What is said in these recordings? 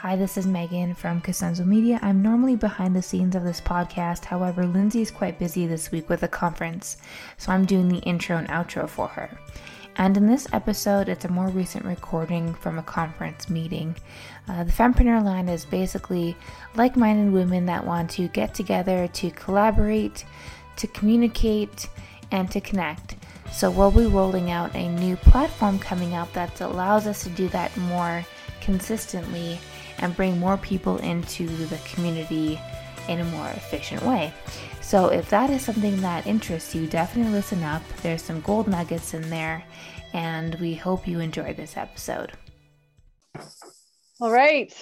Hi, this is Megan from Cosenzo Media. I'm normally behind the scenes of this podcast. However, Lindsay is quite busy this week with a conference, so I'm doing the intro and outro for her. And in this episode, it's a more recent recording from a conference meeting. Uh, the Fempreneur Land is basically like minded women that want to get together to collaborate, to communicate, and to connect. So, we'll be rolling out a new platform coming up that allows us to do that more consistently and bring more people into the community in a more efficient way. So, if that is something that interests you, definitely listen up. There's some gold nuggets in there, and we hope you enjoy this episode. All right.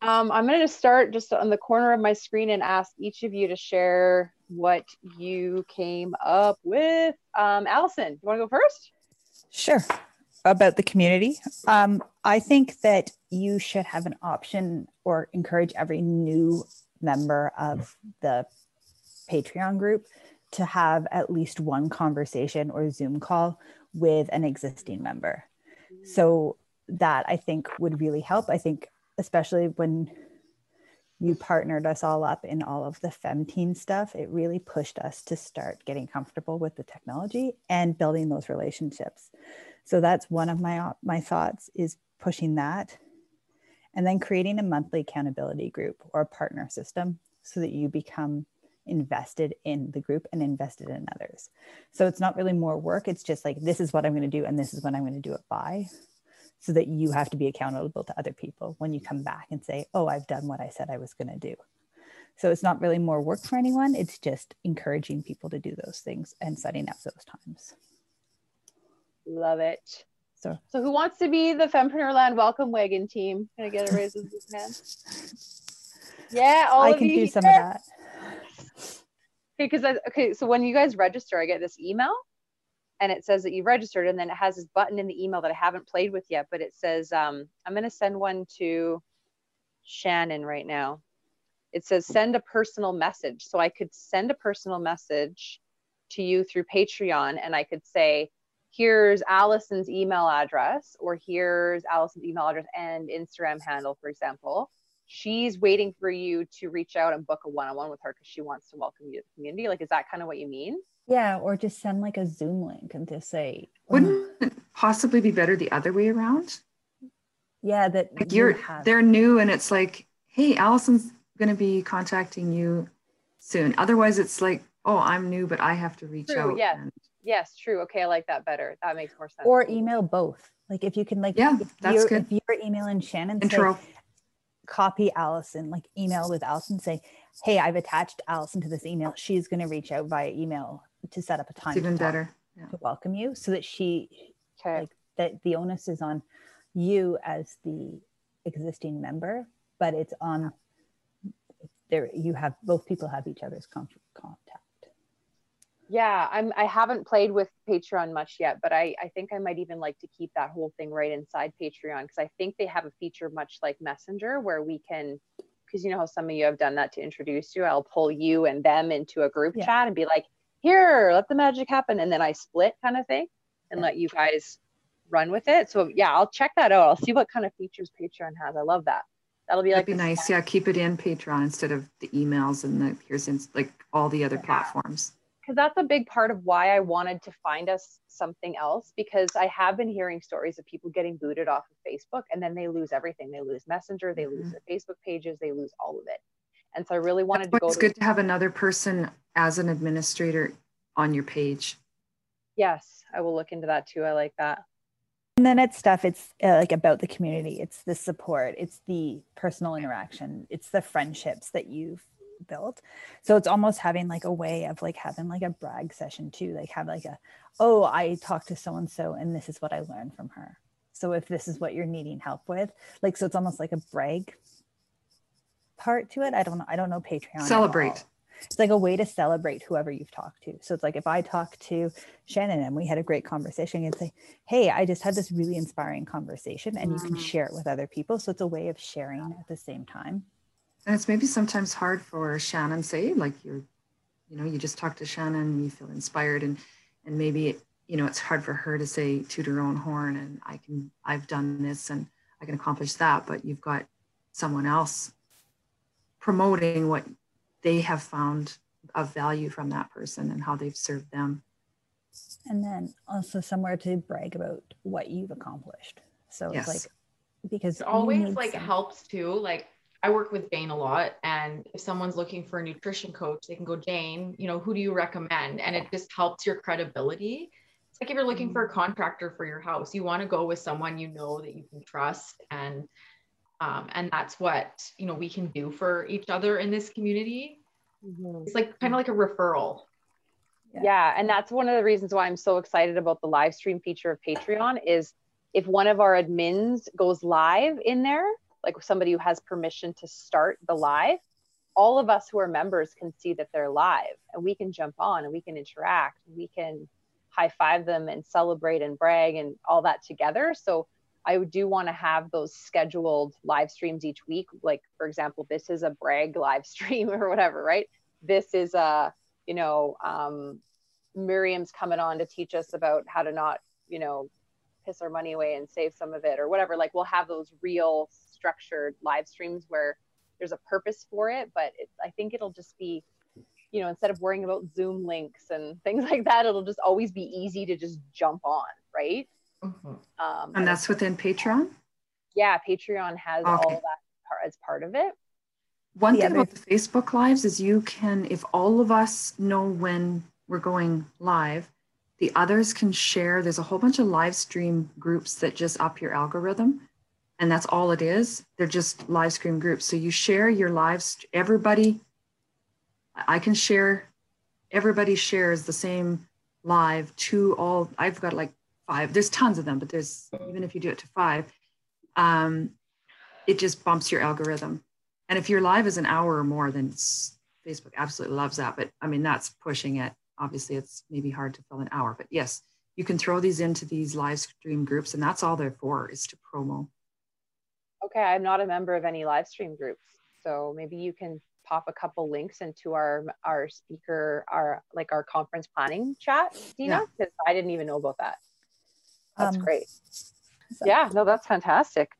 Um, I'm going to start just on the corner of my screen and ask each of you to share what you came up with. Um, Allison, you want to go first? Sure. About the community. Um, I think that you should have an option or encourage every new member of the Patreon group to have at least one conversation or Zoom call with an existing member. So that I think would really help. I think, especially when you partnered us all up in all of the femteen stuff, it really pushed us to start getting comfortable with the technology and building those relationships. So that's one of my my thoughts is pushing that and then creating a monthly accountability group or a partner system so that you become invested in the group and invested in others. So it's not really more work. It's just like, this is what I'm going to do and this is when I'm going to do it by, so that you have to be accountable to other people when you come back and say, oh, I've done what I said I was going to do. So it's not really more work for anyone. It's just encouraging people to do those things and setting up those times. Love it. So, so who wants to be the Fempreneur Land Welcome Wagon team? Can I get a raise of hand? Yeah, all I can do here. some of that. Okay, because okay, so when you guys register, I get this email, and it says that you registered, and then it has this button in the email that I haven't played with yet, but it says um, I'm going to send one to Shannon right now. It says send a personal message, so I could send a personal message to you through Patreon, and I could say here's Allison's email address, or here's Allison's email address and Instagram handle, for example. She's waiting for you to reach out and book a one on one with her because she wants to welcome you to the community. Like, is that kind of what you mean? Yeah, or just send like a Zoom link and just say, wouldn't it possibly be better the other way around? Yeah, that like you're you they're new and it's like, hey, Allison's gonna be contacting you soon. Otherwise, it's like, oh, I'm new, but I have to reach True, out. Yeah. And- Yes, true. Okay, I like that better. That makes more sense. Or email both. Like if you can, like, yeah, that's good. If you're emailing Shannon, intro, say, copy Allison, like email with Allison, say, "Hey, I've attached Allison to this email. She's going to reach out via email to set up a time. It's even better yeah. to welcome you, so that she, okay. like, that the onus is on you as the existing member, but it's on there. You have both people have each other's contact yeah i'm i haven't played with patreon much yet but i i think i might even like to keep that whole thing right inside patreon because i think they have a feature much like messenger where we can because you know how some of you have done that to introduce you? I'll pull you and them into a group yeah. chat and be like here let the magic happen and then i split kind of thing and let you guys run with it. So yeah i'll check that out. I'll see what kind of features patreon has. I love that. That'll be That'd like be nice. yeah keep it in patreon instead of the emails and the here's in, like all the other yeah. platforms because that's a big part of why I wanted to find us something else because I have been hearing stories of people getting booted off of Facebook and then they lose everything. They lose Messenger, they lose mm-hmm. their Facebook pages, they lose all of it. And so I really wanted that's to go. It's good to have another person as an administrator on your page. Yes, I will look into that too. I like that. And then it's stuff. It's uh, like about the community. It's the support. It's the personal interaction. It's the friendships that you've built so it's almost having like a way of like having like a brag session too like have like a oh i talked to so and so and this is what i learned from her so if this is what you're needing help with like so it's almost like a brag part to it i don't know i don't know patreon celebrate it's like a way to celebrate whoever you've talked to. So it's like if I talk to Shannon and we had a great conversation, and say, Hey, I just had this really inspiring conversation, and you can mm-hmm. share it with other people. So it's a way of sharing at the same time. And it's maybe sometimes hard for Shannon, say, like you're, you know, you just talk to Shannon and you feel inspired and and maybe you know it's hard for her to say to her own horn and I can I've done this and I can accomplish that, but you've got someone else promoting what they have found of value from that person and how they've served them. And then also somewhere to brag about what you've accomplished. So Yes. it's like because It always like some- helps too. Like I work with Jane a lot, and if someone's looking for a nutrition coach, they can go, Jane, you know, who do you recommend? And it just helps your credibility. It's like if you're looking for a contractor for your house, you want to go with someone you know that you can trust, and um, and that's what you know we can do for each other in this community. It's like kind of like a referral. Yeah. yeah and that's one of the reasons why i'm so excited about the live stream feature of patreon is if one of our admins goes live in there like somebody who has permission to start the live all of us who are members can see that they're live and we can jump on and we can interact. We can high five them and celebrate and brag and all that together. So i do want to have those scheduled live streams each week. Like for example this is a brag live stream or whatever right? This is a you know, um, Miriam's coming on to teach us about how to not, you know, piss our money away and save some of it or whatever. Like we'll have those real structured live streams where there's a purpose for it, but it, I think it'll just be, you know, instead of worrying about Zoom links and things like that, it'll just always be easy to just jump on, right? Um, And that's within Patreon. yeah, Patreon has all that part as part of it. One The thing about the Facebook lives is you can, if all of us know when we're going live, the others can share. There's a whole bunch of live stream groups that just up your algorithm. And that's all it is. They're just live stream groups. So you share your lives, everybody, I can share, everybody shares the same live to all, I've got like five, there's tons of them, but there's, even if you do it to five, um, it just bumps your algorithm. And if your live is an hour or more, then Facebook absolutely loves that. But I mean, that's pushing it. Obviously, it's maybe hard to fill an hour, but yes, you can throw these into these live stream groups, and that's all they're for is to promo. Okay, I'm not a member of any live stream groups, so maybe you can pop a couple links into our our speaker, our like our conference planning chat, Dina, because I didn't even know about that. That's Um, great. so- Yeah, no, that's fantastic.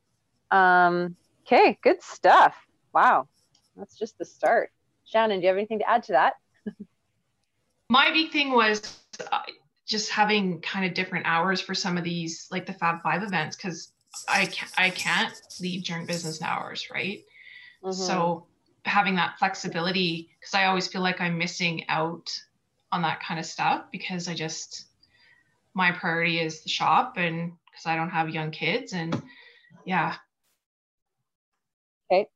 Um, okay, good stuff. Wow, that's just the start. Shannon, do you have anything to add to that? my big thing was uh, just having kind of different hours for some of these like the fab five events because i can't i can't leave during business hours right Mm-hmm. so having that flexibility because i always feel like i'm missing out on that kind of stuff because i just my priority is the shop and because i don't have young kids and yeah Okay.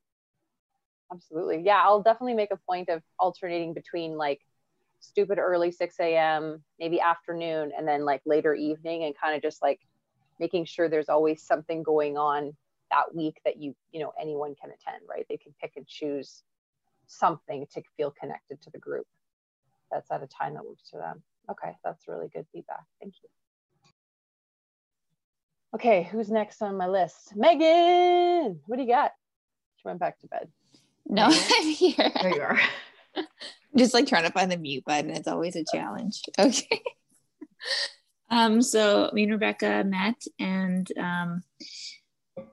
Absolutely. Yeah, I'll definitely make a point of alternating between like stupid early 6 a.m., maybe afternoon, and then like later evening, and kind of just like making sure there's always something going on that week that you, you know, anyone can attend, right? They can pick and choose something to feel connected to the group that's at a time that works for them. Okay, that's really good feedback. Thank you. Okay, who's next on my list? Megan, what do you got? She went back to bed. No, I'm here. There you are. just like trying to find the mute button. It's always a challenge. Okay. um, so me and Rebecca met, and um,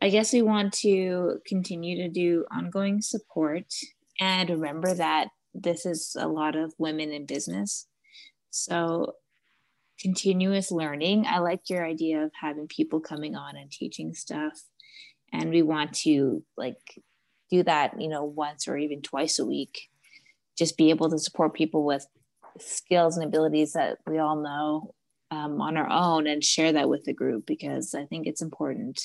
I guess we want to continue to do ongoing support and remember that this is a lot of women in business. So continuous learning. I like your idea of having people coming on and teaching stuff. And we want to like do that, you know, once or even twice a week just be able to support people with skills and abilities that we all know um, on our own and share that with the group because I think it's important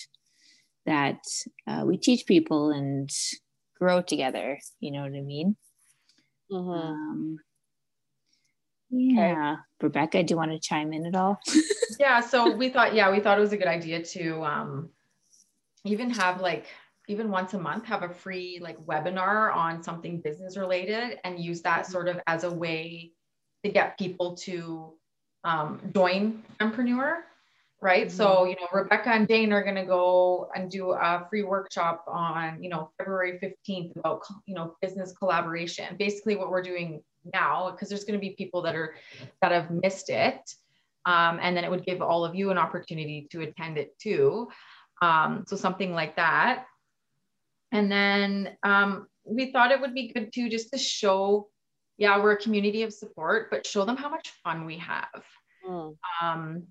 that uh, we teach people and grow together. You know what I mean? Mm-hmm. Um, yeah. Rebecca, do you want to chime in at all? yeah so we thought yeah we thought it was a good idea to um even have like even once a month have a free like webinar on something business related and use that sort of as a way to get people to um, join Empreneur, right? So, you know, Rebecca and Dane are going to go and do a free workshop on, you know, February 15th about, you know, business collaboration. Basically what we're doing now, because there's going to be people that are, that have missed it. Um, and then it would give all of you an opportunity to attend it too. Um, so something like that. And then um, we thought it would be good too, just to show, yeah, we're a community of support, but show them how much fun we have. Mm. Um,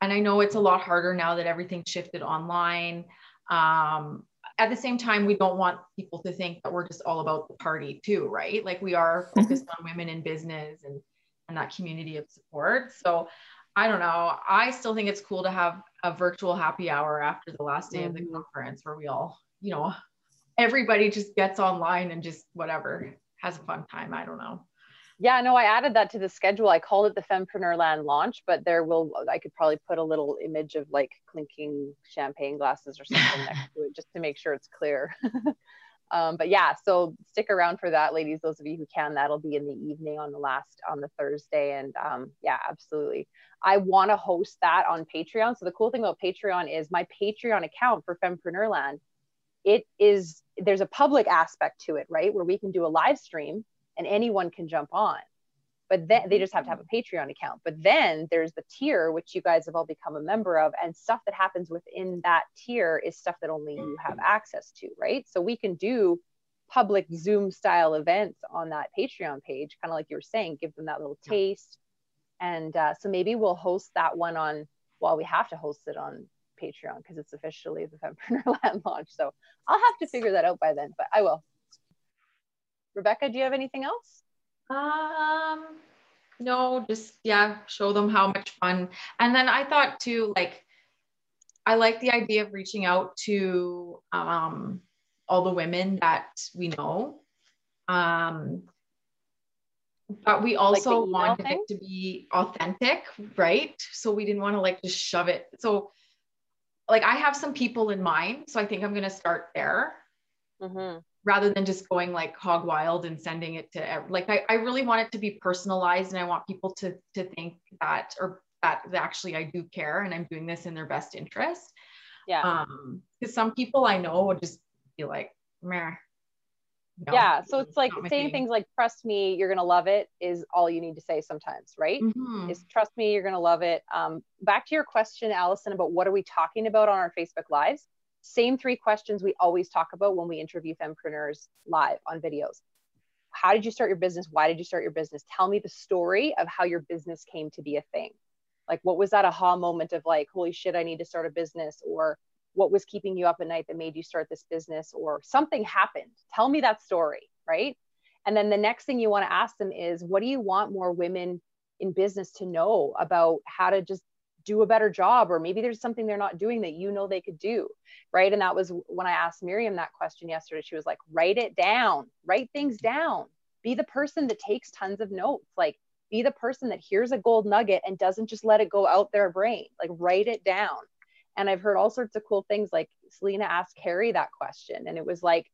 and I know it's a lot harder now that everything shifted online. Um, at the same time, we don't want people to think that we're just all about the party too, right? Like we are mm-hmm. focused on women in business and and that community of support. So I don't know. I still think it's cool to have a virtual happy hour after the last day mm-hmm. of the mm-hmm. conference where we all, you know, everybody just gets online and just whatever has a fun time. I don't know. Yeah, no, I added that to the schedule. I called it the Fempreneur Land launch, but there will, I could probably put a little image of like clinking champagne glasses or something next to it just to make sure it's clear. um, but yeah, so stick around for that, ladies. Those of you who can, that'll be in the evening on the last, on the Thursday. And um, yeah, absolutely. I want to host that on Patreon. So the cool thing about Patreon is my Patreon account for Fempreneur Land, it is, there's a public aspect to it, right? Where we can do a live stream and anyone can jump on. But then they just have to have a patreon account. But then there's the tier which you guys have all become a member of and stuff that happens within that tier is stuff that only you have access to right? So we can do public zoom style events on that patreon page kind of like you were saying give them that little taste. And uh, so maybe we'll host that one on well we have to host it on patreon because it's officially the Fempreneur land launch so i'll have to figure that out by then but i will Rebecca, do you have anything else? Um, no, just yeah, show them how much fun. And then I thought too, like, I like the idea of reaching out to um, all the women that we know. Um, but we also like wanted thing? it to be authentic, right? So we didn't want to like just shove it. So, like, I have some people in mind, so I think I'm going to start there. Mm-hmm rather than just going like hog wild and sending it to like I, I really want it to be personalized and I want people to to think that or that actually I do care and I'm doing this in their best interest. Yeah. Um, because some people I know would just be like, meh. No, yeah. So it's like saying things like trust me, you're gonna love it is all you need to say sometimes, right? Mm-hmm. Is trust me, you're gonna love it. Um, back to your question, Allison, about what are we talking about on our Facebook lives? Same three questions we always talk about when we interview fempreneurs live on videos. How did you start your business? Why did you start your business? Tell me the story of how your business came to be a thing. Like, what was that aha moment of like, holy shit, I need to start a business? Or what was keeping you up at night that made you start this business? Or something happened. Tell me that story, right? And then the next thing you want to ask them is, what do you want more women in business to know about how to just do a better job or maybe there's something they're not doing that you know they could do right and that was when i asked miriam that question yesterday she was like write it down write things down be the person that takes tons of notes like be the person that hears a gold nugget and doesn't just let it go out their brain like write it down and i've heard all sorts of cool things like selena asked carrie that question and it was like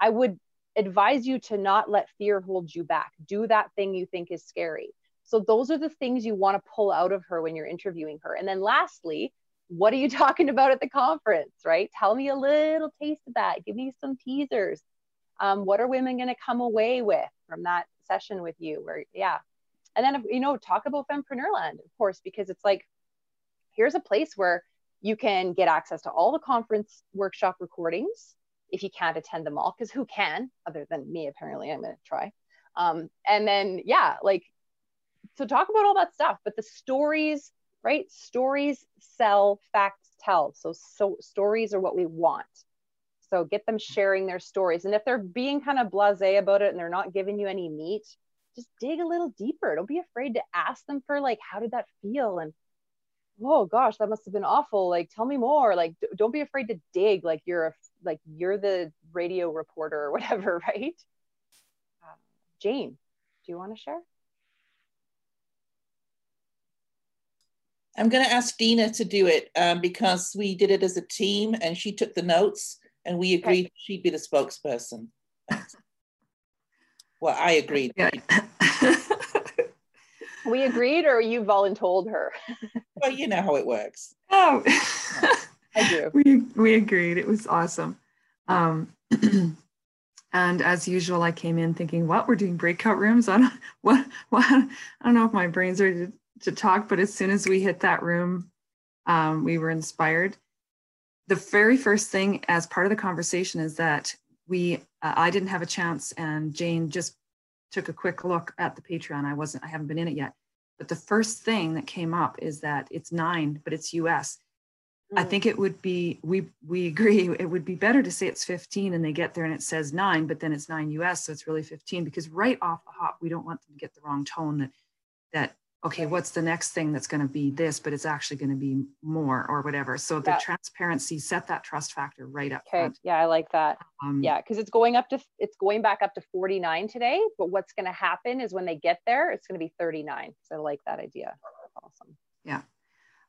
i would advise you to not let fear hold you back do that thing you think is scary so those are the things you want to pull out of her when you're interviewing her. And then lastly, what are you talking about at the conference, right? Tell me a little taste of that. Give me some teasers. Um, what are women going to come away with from that session with you? Where, yeah. And then, you know, talk about Fempreneurland, of course, because it's like, here's a place where you can get access to all the conference workshop recordings if you can't attend them all, because who can, other than me, apparently, I'm going to try. Um, and then, yeah, like so talk about all that stuff but the stories right? Stories sell facts tell. So so stories are what we want. So get them sharing their stories and if they're being kind of blasé about it and they're not giving you any meat just dig a little deeper. Don't be afraid to ask them for like how did that feel and oh gosh that must have been awful like tell me more like d- don't be afraid to dig like you're a like you're the radio reporter or whatever right uh, jane do you want to share I'm going to ask Dina to do it um, because we did it as a team and she took the notes and we agreed okay. she'd be the spokesperson. well, I agreed. Yeah. we agreed or you voluntold her? Well, you know how it works. Oh, I do. We, we agreed. It was awesome. Um, and as usual, I came in thinking, what, we're doing breakout rooms? on what, what, I don't know if my brain's ready to talk, but as soon as we hit that room, um, we were inspired. The very first thing as part of the conversation is that we uh, I didn't have a chance, and Jane just took a quick look at the Patreon. I wasn't I haven't been in it yet, but the first thing that came up is that it's nine, but it's US. I hmm. think it would be we we agree it would be better to say it's 15 and they get there and it says nine, but then it's nine US, so it's really 15 because right off the hop we don't want them to get the wrong tone that that okay, what's the next thing that's going to be this, but it's actually going to be more or whatever. So the Yeah. transparency set that trust factor right up Okay. front. Yeah, I like that. Um, Yeah, because it's going up to it's going back up to 49 today. But what's going to happen is when they get there, it's going to be 39. So I like that idea. That's awesome. Yeah.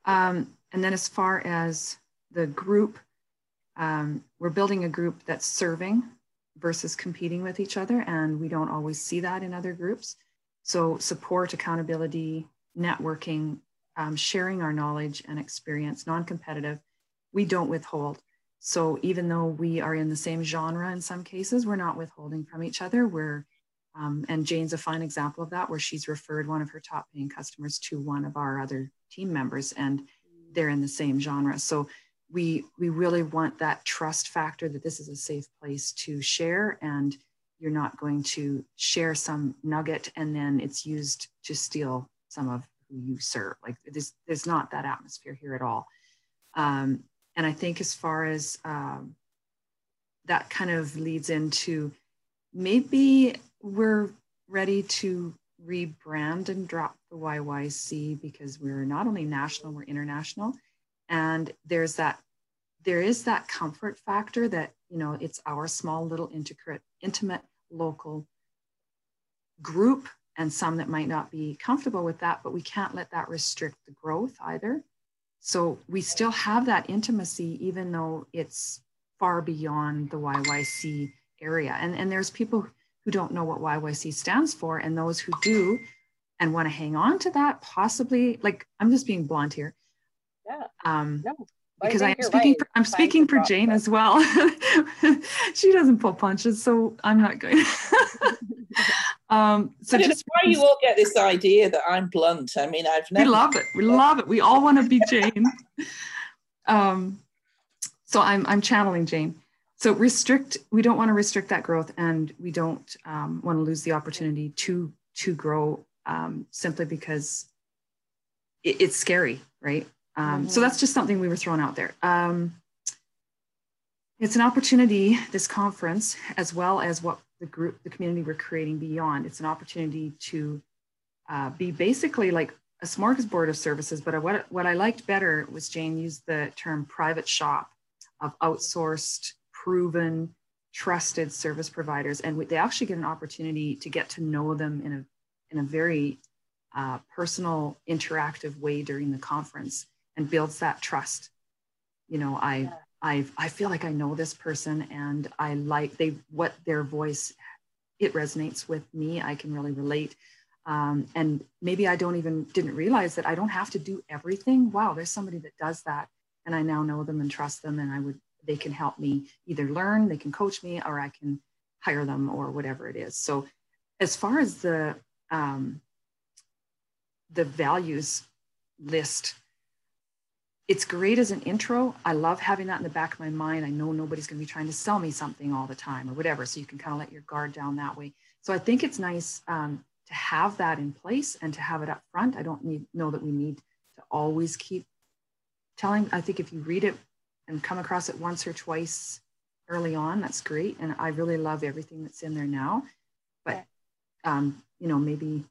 Um, and then as far as the group, um, we're building a group that's serving versus competing with each other. And we don't always see that in other groups. So support, accountability, networking, um, sharing our knowledge and experience, non-competitive, we don't withhold. So even though we are in the same genre in some cases, we're not withholding from each other. We're um, and Jane's a fine example of that, where she's referred one of her top paying customers to one of our other team members, and they're in the same genre. So we we really want that trust factor that this is a safe place to share, and you're not going to share some nugget and then it's used to steal some of who you serve. Like there's there's not that atmosphere here at all. Um, and I think as far as um, that kind of leads into maybe we're ready to rebrand and drop the YYC because we're not only national, we're international. And there's that, there is that comfort factor that, you know, it's our small little intricate, intimate local group and some that might not be comfortable with that, but we can't let that restrict the growth either. So we still have that intimacy, even though it's far beyond the YYC area. And, and there's people who don't know what YYC stands for, and those who do and want to hang on to that, possibly, like I'm just being blunt here. Yeah. Um, No, because I am speaking, right. for, I'm Time speaking for Jane that. as well. she doesn't pull punches, so I'm not going. um, so I know just why you all get this idea that I'm blunt. I mean, I've never. we love it. We love it. We all want to be Jane. um, so I'm I'm channeling Jane. So restrict. We don't want to restrict that growth, and we don't um, want to lose the opportunity to to grow um, simply because it, it's scary, right? Um, So that's just something we were throwing out there. Um, it's an opportunity. This conference, as well as what the group, the community we're creating beyond, it's an opportunity to uh, be basically like a smorgasbord of services. But what, what I liked better was Jane used the term private shop of outsourced, proven, trusted service providers. And we, they actually get an opportunity to get to know them in a, in a very uh, personal, interactive way during the conference and builds that trust. You know, I, I, I feel like I know this person and I like they, what their voice, it resonates with me. I can really relate um, and maybe I don't even didn't realize that I don't have to do everything. Wow, there's somebody that does that, and I now know them and trust them, and I would they can help me either learn, they can coach me, or I can hire them or whatever it is. So, as far as the um, the values list, it's great as an intro. I love having that in the back of my mind. I know nobody's going to be trying to sell me something all the time or whatever, so you can kind of let your guard down that way. So I think it's nice um, to have that in place and to have it up front. I don't need know that we need to always keep telling. I think if you read it and come across it once or twice early on, that's great. And I really love everything that's in there now. But um, you know, maybe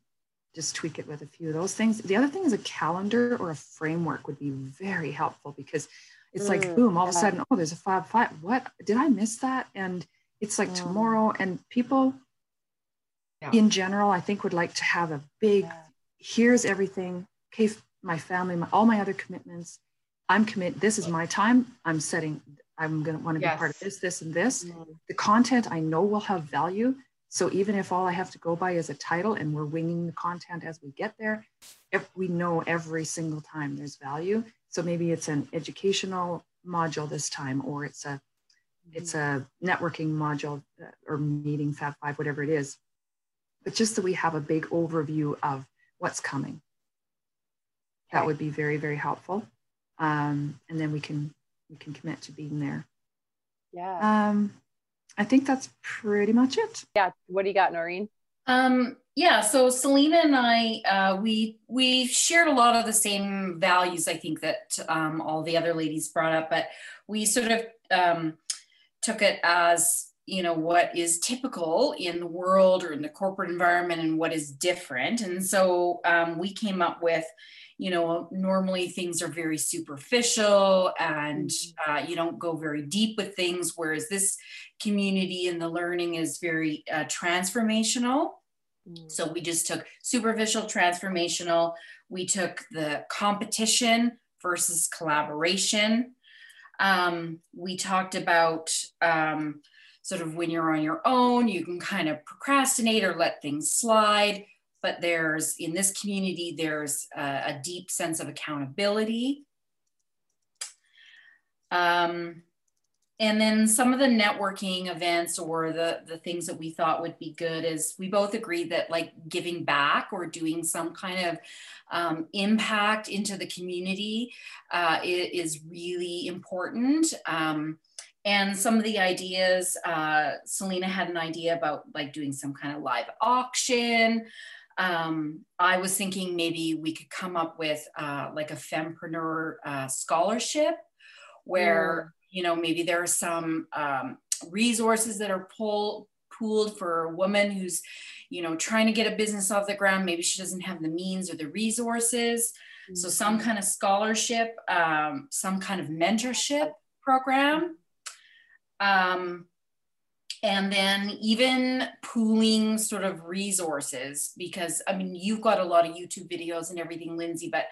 just tweak it with a few of those things. The other thing is a calendar or a framework would be very helpful because it's like Mm, boom, all of a sudden, oh, there's a five five. What did I miss that? And it's like Mm. tomorrow, and people Yeah. in general, I think would like to have a big Yeah. here's everything. Okay, my family, my, all my other commitments. I'm commit. This is my time. I'm setting. I'm gonna want to be part of this, this, and this. Mm. The content I know will have value. So even if all I have to go by is a title and we're winging the content as we get there, if we know every single time there's value. So maybe it's an educational module this time, or it's a it's a networking module uh, or meeting Fab Five, whatever it is. But just that we have a big overview of what's coming. That would be very, very helpful. Um, and then we can we can commit to being there. Yeah. Um, I think that's pretty much it. Yeah. What do you got, Noreen? Um, yeah, so Selena and I, uh, we we shared a lot of the same values. I think that um, all the other ladies brought up, but we sort of um, took it as you know what is typical in the world or in the corporate environment and what is different. And so um, we came up with you know normally things are very superficial and mm-hmm. uh, you don't go very deep with things whereas this community and the learning is very uh, transformational. Mm. so we just took superficial transformational. We took the competition versus collaboration. Um, we talked about um, sort of when you're on your own you can kind of procrastinate or let things slide. But there's in this community there's a, a deep sense of accountability. Um, and then some of the networking events or the the things that we thought would be good is we both agreed that like giving back or doing some kind of um, impact into the community uh, is really important um, and some of the ideas uh, selena had an idea about like doing some kind of live auction um, I was thinking maybe we could come up with uh, like a fempreneur uh, scholarship where, mm. You know, maybe there are some um, resources that are pulled pooled for a woman who's, you know, trying to get a business off the ground. Maybe she doesn't have the means or the resources. Mm. So some mm-hmm. kind of scholarship, um, some kind of mentorship program. Um, and then even pooling sort of resources because i mean you've got a lot of youtube videos and everything lindsay but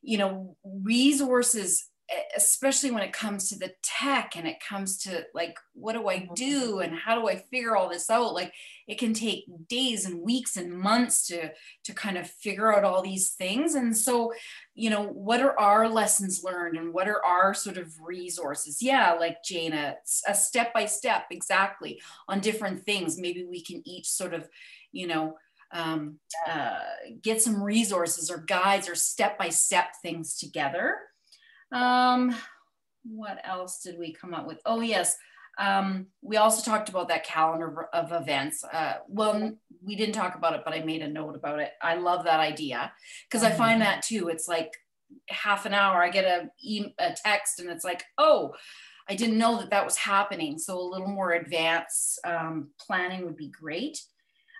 you know resources especially when it comes to the tech and it comes to like what do i do mm-hmm. and how do i figure all this out? Like it can take days and weeks and months to to kind of figure out all these things. And so you know what are our lessons learned and what are our sort of resources? Yeah like jana a step by step exactly on different things. Maybe we can each sort of you know um, uh, get some resources or guides or step by step things together um, what else did we come up with? Oh, yes. Um, we also talked about that calendar of events. Uh, well, we didn't talk about it, but I made a note about it. I love that idea because I find that too. It's like half an hour, I get a, a text and it's like, oh, I didn't know that that was happening. So a little more advanced um, planning would be great.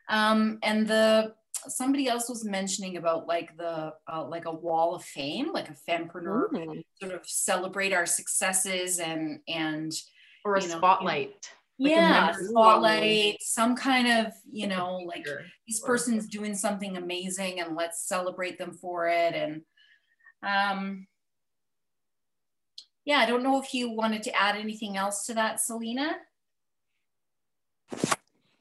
Um, and the somebody else was mentioning about like the uh, like a wall of fame like a fempreneur mm-hmm. sort of celebrate our successes and and or a spotlight. Like yeah a spotlight some kind of you know like this person's doing something amazing and let's celebrate them for it and um yeah i don't know if you wanted to add anything else to that selena?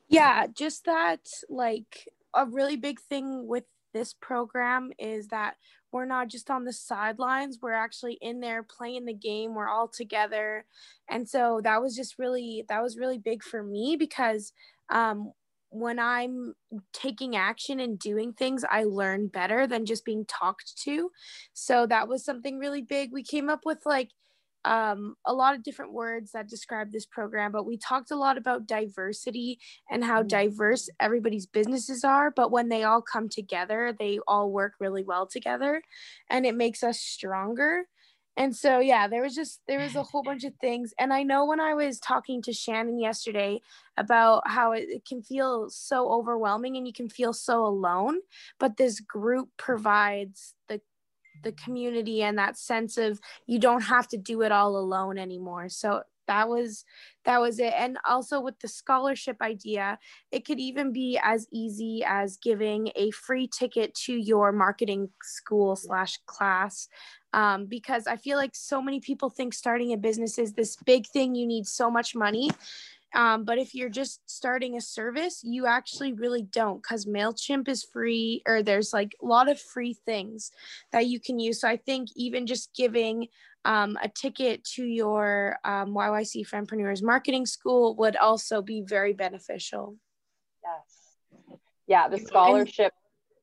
Yeah just that like a really big thing with this program is that we're not just on the sidelines we're actually in there playing the game we're all together. And so that was just really that was really big for me because um, when i'm taking action and doing things i learn better than just being talked to. So that was something really big. We came up with like um, a lot of different words that describe this program, but we talked a lot about diversity and how mm. diverse everybody's businesses are. But when they all come together, they all work really well together and it makes us stronger. And so, yeah, there was just, there was a whole bunch of things. And I know when I was talking to Shannon yesterday about how it, it can feel so overwhelming and you can feel so alone, but this group provides the the community and that sense of you don't have to do it all alone anymore. So that was that was it. And also with the scholarship idea it could even be as easy as giving a free ticket to your marketing school slash class. Um, because i feel like so many people think starting a business is this big thing you need so much money um, but if you're just starting a service, you actually really don't because MailChimp is free or there's like a lot of free things that you can use. So I think even just giving um, a ticket to your um, YYC Fempreneurs Marketing School would also be very beneficial. Yes. Yeah, the scholarship,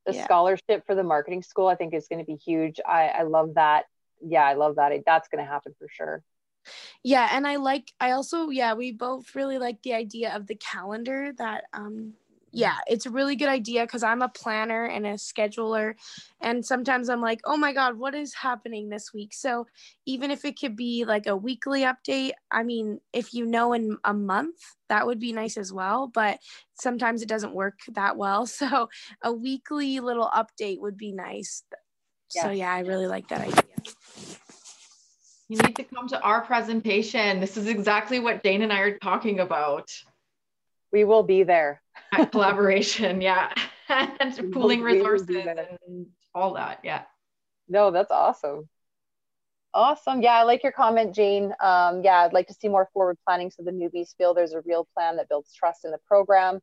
the yeah. scholarship for the marketing school, I think is going to be huge. I, I love that. Yeah, I love that. That's going to happen for sure. Yeah, and I like I also yeah, we both really like the idea of the calendar that um yeah, it's a really good idea because I'm a planner and a scheduler. And sometimes I'm like, oh my God, what is happening this week? So even if it could be like a weekly update, I mean, if you know in a month, that would be nice as well. But sometimes it doesn't work that well. So a weekly little update would be nice. So yeah, I really like that idea. You need to come to our presentation. This is exactly what Jane and I are talking about. We will be there. collaboration, yeah. and pooling resources and all that. Yeah. No, that's awesome. Awesome. Yeah, I like your comment, Jane. Um, yeah, I'd like to see more forward planning so the newbies feel there's a real plan that builds trust in the program.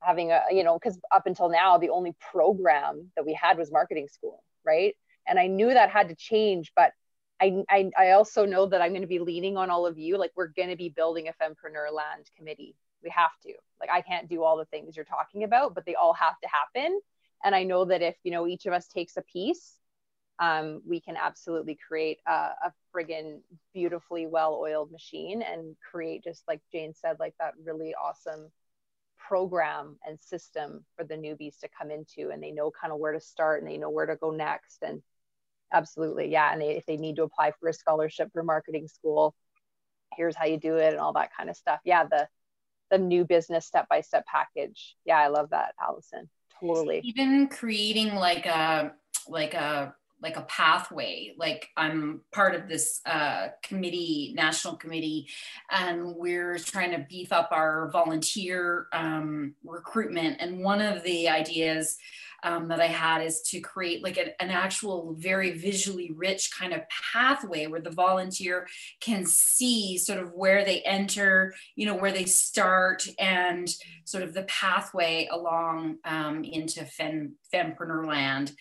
Having a, you know, because up until now, the only program that we had was marketing school, right? And I knew that had to change, but I, I, I also know that I'm going to be leaning on all of you. Like we're going to be building a Fempreneur Land committee. We have to. Like I can't do all the things you're talking about, but they all have to happen. And I know that if you know each of us takes a piece, um, we can absolutely create a, a friggin' beautifully well-oiled machine and create just like Jane said, like that really awesome program and system for the newbies to come into and they know kind of where to start and they know where to go next and absolutely yeah and they, if they need to apply for a scholarship for marketing school here's how you do it and all that kind of stuff. Yeah the the new business step by step package. Yeah i love that allison. Totally. Even creating like a like a like a pathway like i'm part of this uh, committee national committee and we're trying to beef up our volunteer um, recruitment. And one of the ideas um, that I had is to create like a, an actual very visually rich kind of pathway where the volunteer can see sort of where they enter, you know, where they start and sort of the pathway along um, into fem, fempreneur land.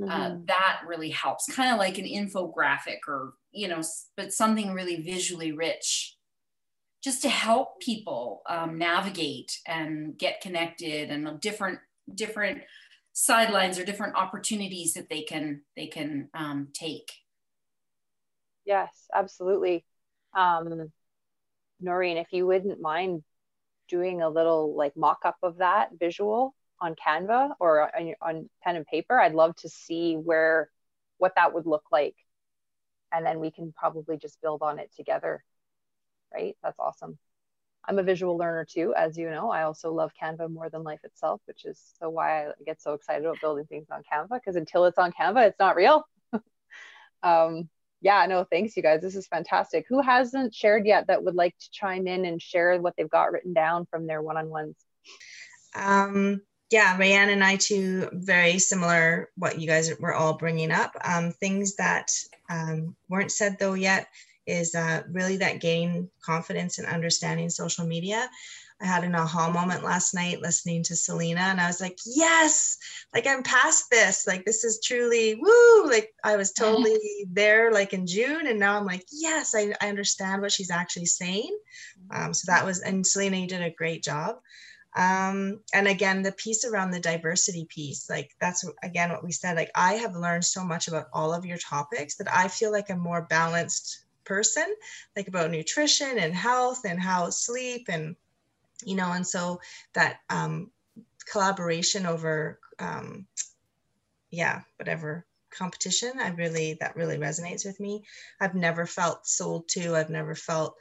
Uh, mm-hmm. Uh, that really helps, kind of like an infographic or, you know, but something really visually rich just to help people um, navigate and get connected and different different sidelines or different opportunities that they can they can um, take. Yes absolutely. Um, noreen if you wouldn't mind doing a little like mock-up of that visual on canva or on, on pen and paper i'd love to see where what that would look like. And then we can probably just build on it together. Right? That's awesome I'm a visual learner too, as you know. I also love Canva more than life itself, which is so why I get so excited about building things on Canva because until it's on Canva, it's not real. um, yeah, no, thanks, you guys. This is fantastic. Who hasn't shared yet that would like to chime in and share what they've got written down from their one on ones? Um, yeah, Rayanne and I too, very similar what you guys were all bringing up. Um, things that um, weren't said though yet is uh, really that gain confidence and understanding social media. I had an aha moment last night listening to Selena, and I was like, yes, like I'm past this. Like, this is truly woo. Like, I was totally there, like in June, and now I'm like, yes, I, I understand what she's actually saying. Um, so that was, and Selena, you did a great job. Um, and again, the piece around the diversity piece, like that's again what we said. Like, I have learned so much about all of your topics that I feel like I'm more balanced person, like about nutrition and health and how sleep and, you know, and so that um, collaboration over, um, yeah, whatever competition, I really, that really resonates with me. I've never felt sold to, I've never felt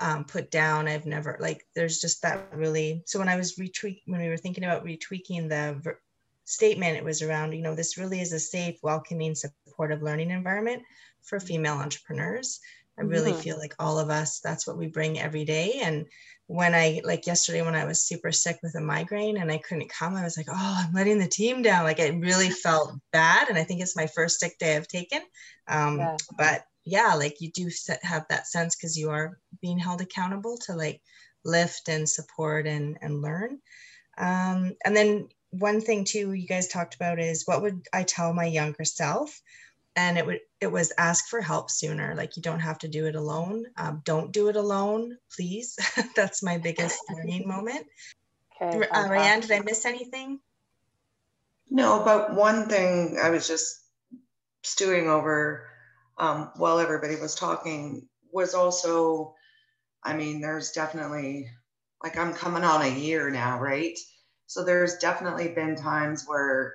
um, put down. I've never like there's just that really. So when I was retweak when we were thinking about retweaking the ver- statement, it was around you know this really is a safe, welcoming, supportive learning environment for female entrepreneurs. I really mm-hmm. feel like all of us, that's what we bring every day. And when I, like yesterday, when I was super sick with a migraine and I couldn't come, I was like, oh, I'm letting the team down. Like it really felt bad. And I think it's my first sick day I've taken. Um, yeah. But yeah, like you do have that sense because you are being held accountable to like lift and support and, and learn. Um, and then one thing too, you guys talked about is what would I tell my younger self? And it would it was ask for help sooner. Like you don't have to do it alone. Um, don't do it alone please. That's my biggest learning moment. Okay, uh, Ryan, did i miss anything? No but one thing i was just stewing over um, while everybody was talking was also, I mean, there's definitely like I'm coming on a year now, right? So there's definitely been times where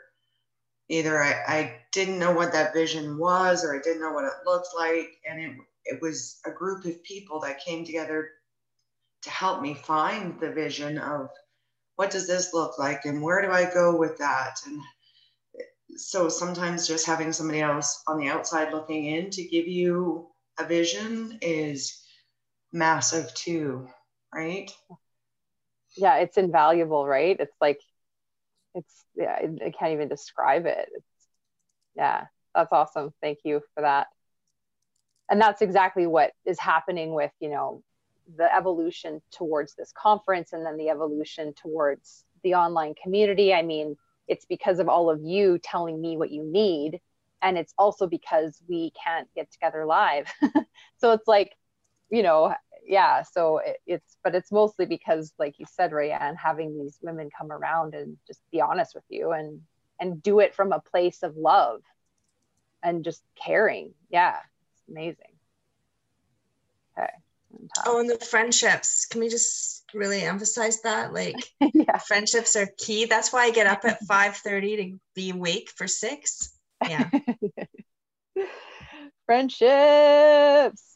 either I, I didn't know what that vision was or I didn't know what it looked like. And it, it was a group of people that came together to help me find the vision of what does this look like and where do I go with that? And so sometimes just having somebody else on the outside looking in to give you a vision is massive too, right? Yeah, it's invaluable, right? It's like it's yeah, I can't even describe it. It's yeah, that's awesome. Thank you for that. And that's exactly what is happening with, you know, the evolution towards this conference and then the evolution towards the online community. I mean, it's because of all of you telling me what you need. And it's also because we can't get together live. so it's like, you know, yeah. So it, it's, but it's mostly because, like you said, Rayanne, having these women come around and just be honest with you and, and do it from a place of love and just caring. Yeah. It's amazing. Okay. Oh, and the friendships. Can we just really emphasize that? Like, yeah. friendships are key. That's why I get up at five thirty to be awake for six. Yeah. friendships,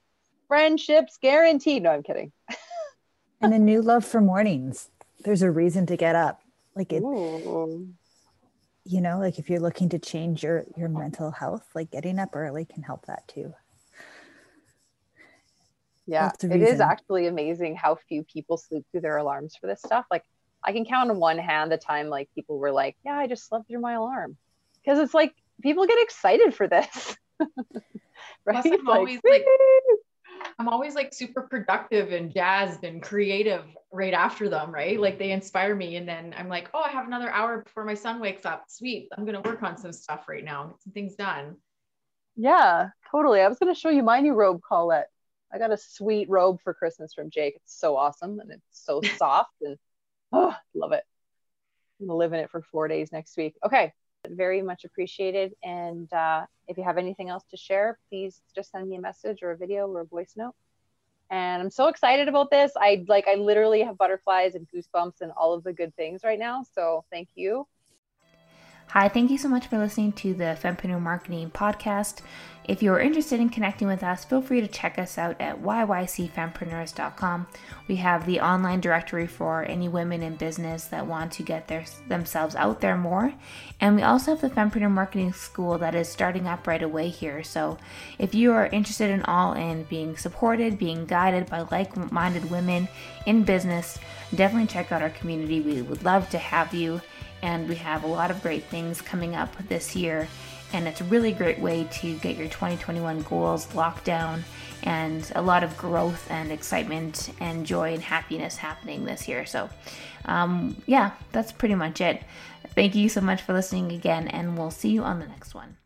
friendships guaranteed. No, I'm kidding. and a new love for mornings. There's a reason to get up. Like it. Ooh. You know, like if you're looking to change your your mental health, like getting up early can help that too yeah it is actually amazing how few people sleep through their alarms for this stuff like i can count on one hand the time like people were like yeah i just slept through my alarm because it's like people get excited for this right I'm like, always like i'm always like super productive and jazzed and creative right after them right like they inspire me and then i'm like oh i have another hour before my son wakes up sweet i'm gonna work on some stuff right now get some things done yeah totally i was gonna show you my new robe colette I got a sweet robe for Christmas from Jake. It's so awesome and it's so soft and oh, love it. I'm gonna live in it for four days next week. Okay, very much appreciated. And uh, if you have anything else to share, please just send me a message or a video or a voice note. And I'm so excited about this. I like I literally have butterflies and goosebumps and all of the good things right now. So thank you. Hi, thank you so much for listening to the Fempreneur Marketing Podcast. If you're interested in connecting with us, feel free to check us out at yycfempreneurs.com. We have the online directory for any women in business that want to get their, themselves out there more. And we also have the Fempreneur Marketing School that is starting up right away here. So if you are interested in all in being supported, being guided by like minded women in business, definitely check out our community. We would love to have you and we have a lot of great things coming up this year. And it's a really great way to get your 2021 goals locked down and a lot of growth and excitement and joy and happiness happening this year. So, um, yeah, that's pretty much it. Thank you so much for listening again, and we'll see you on the next one.